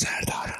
Serdar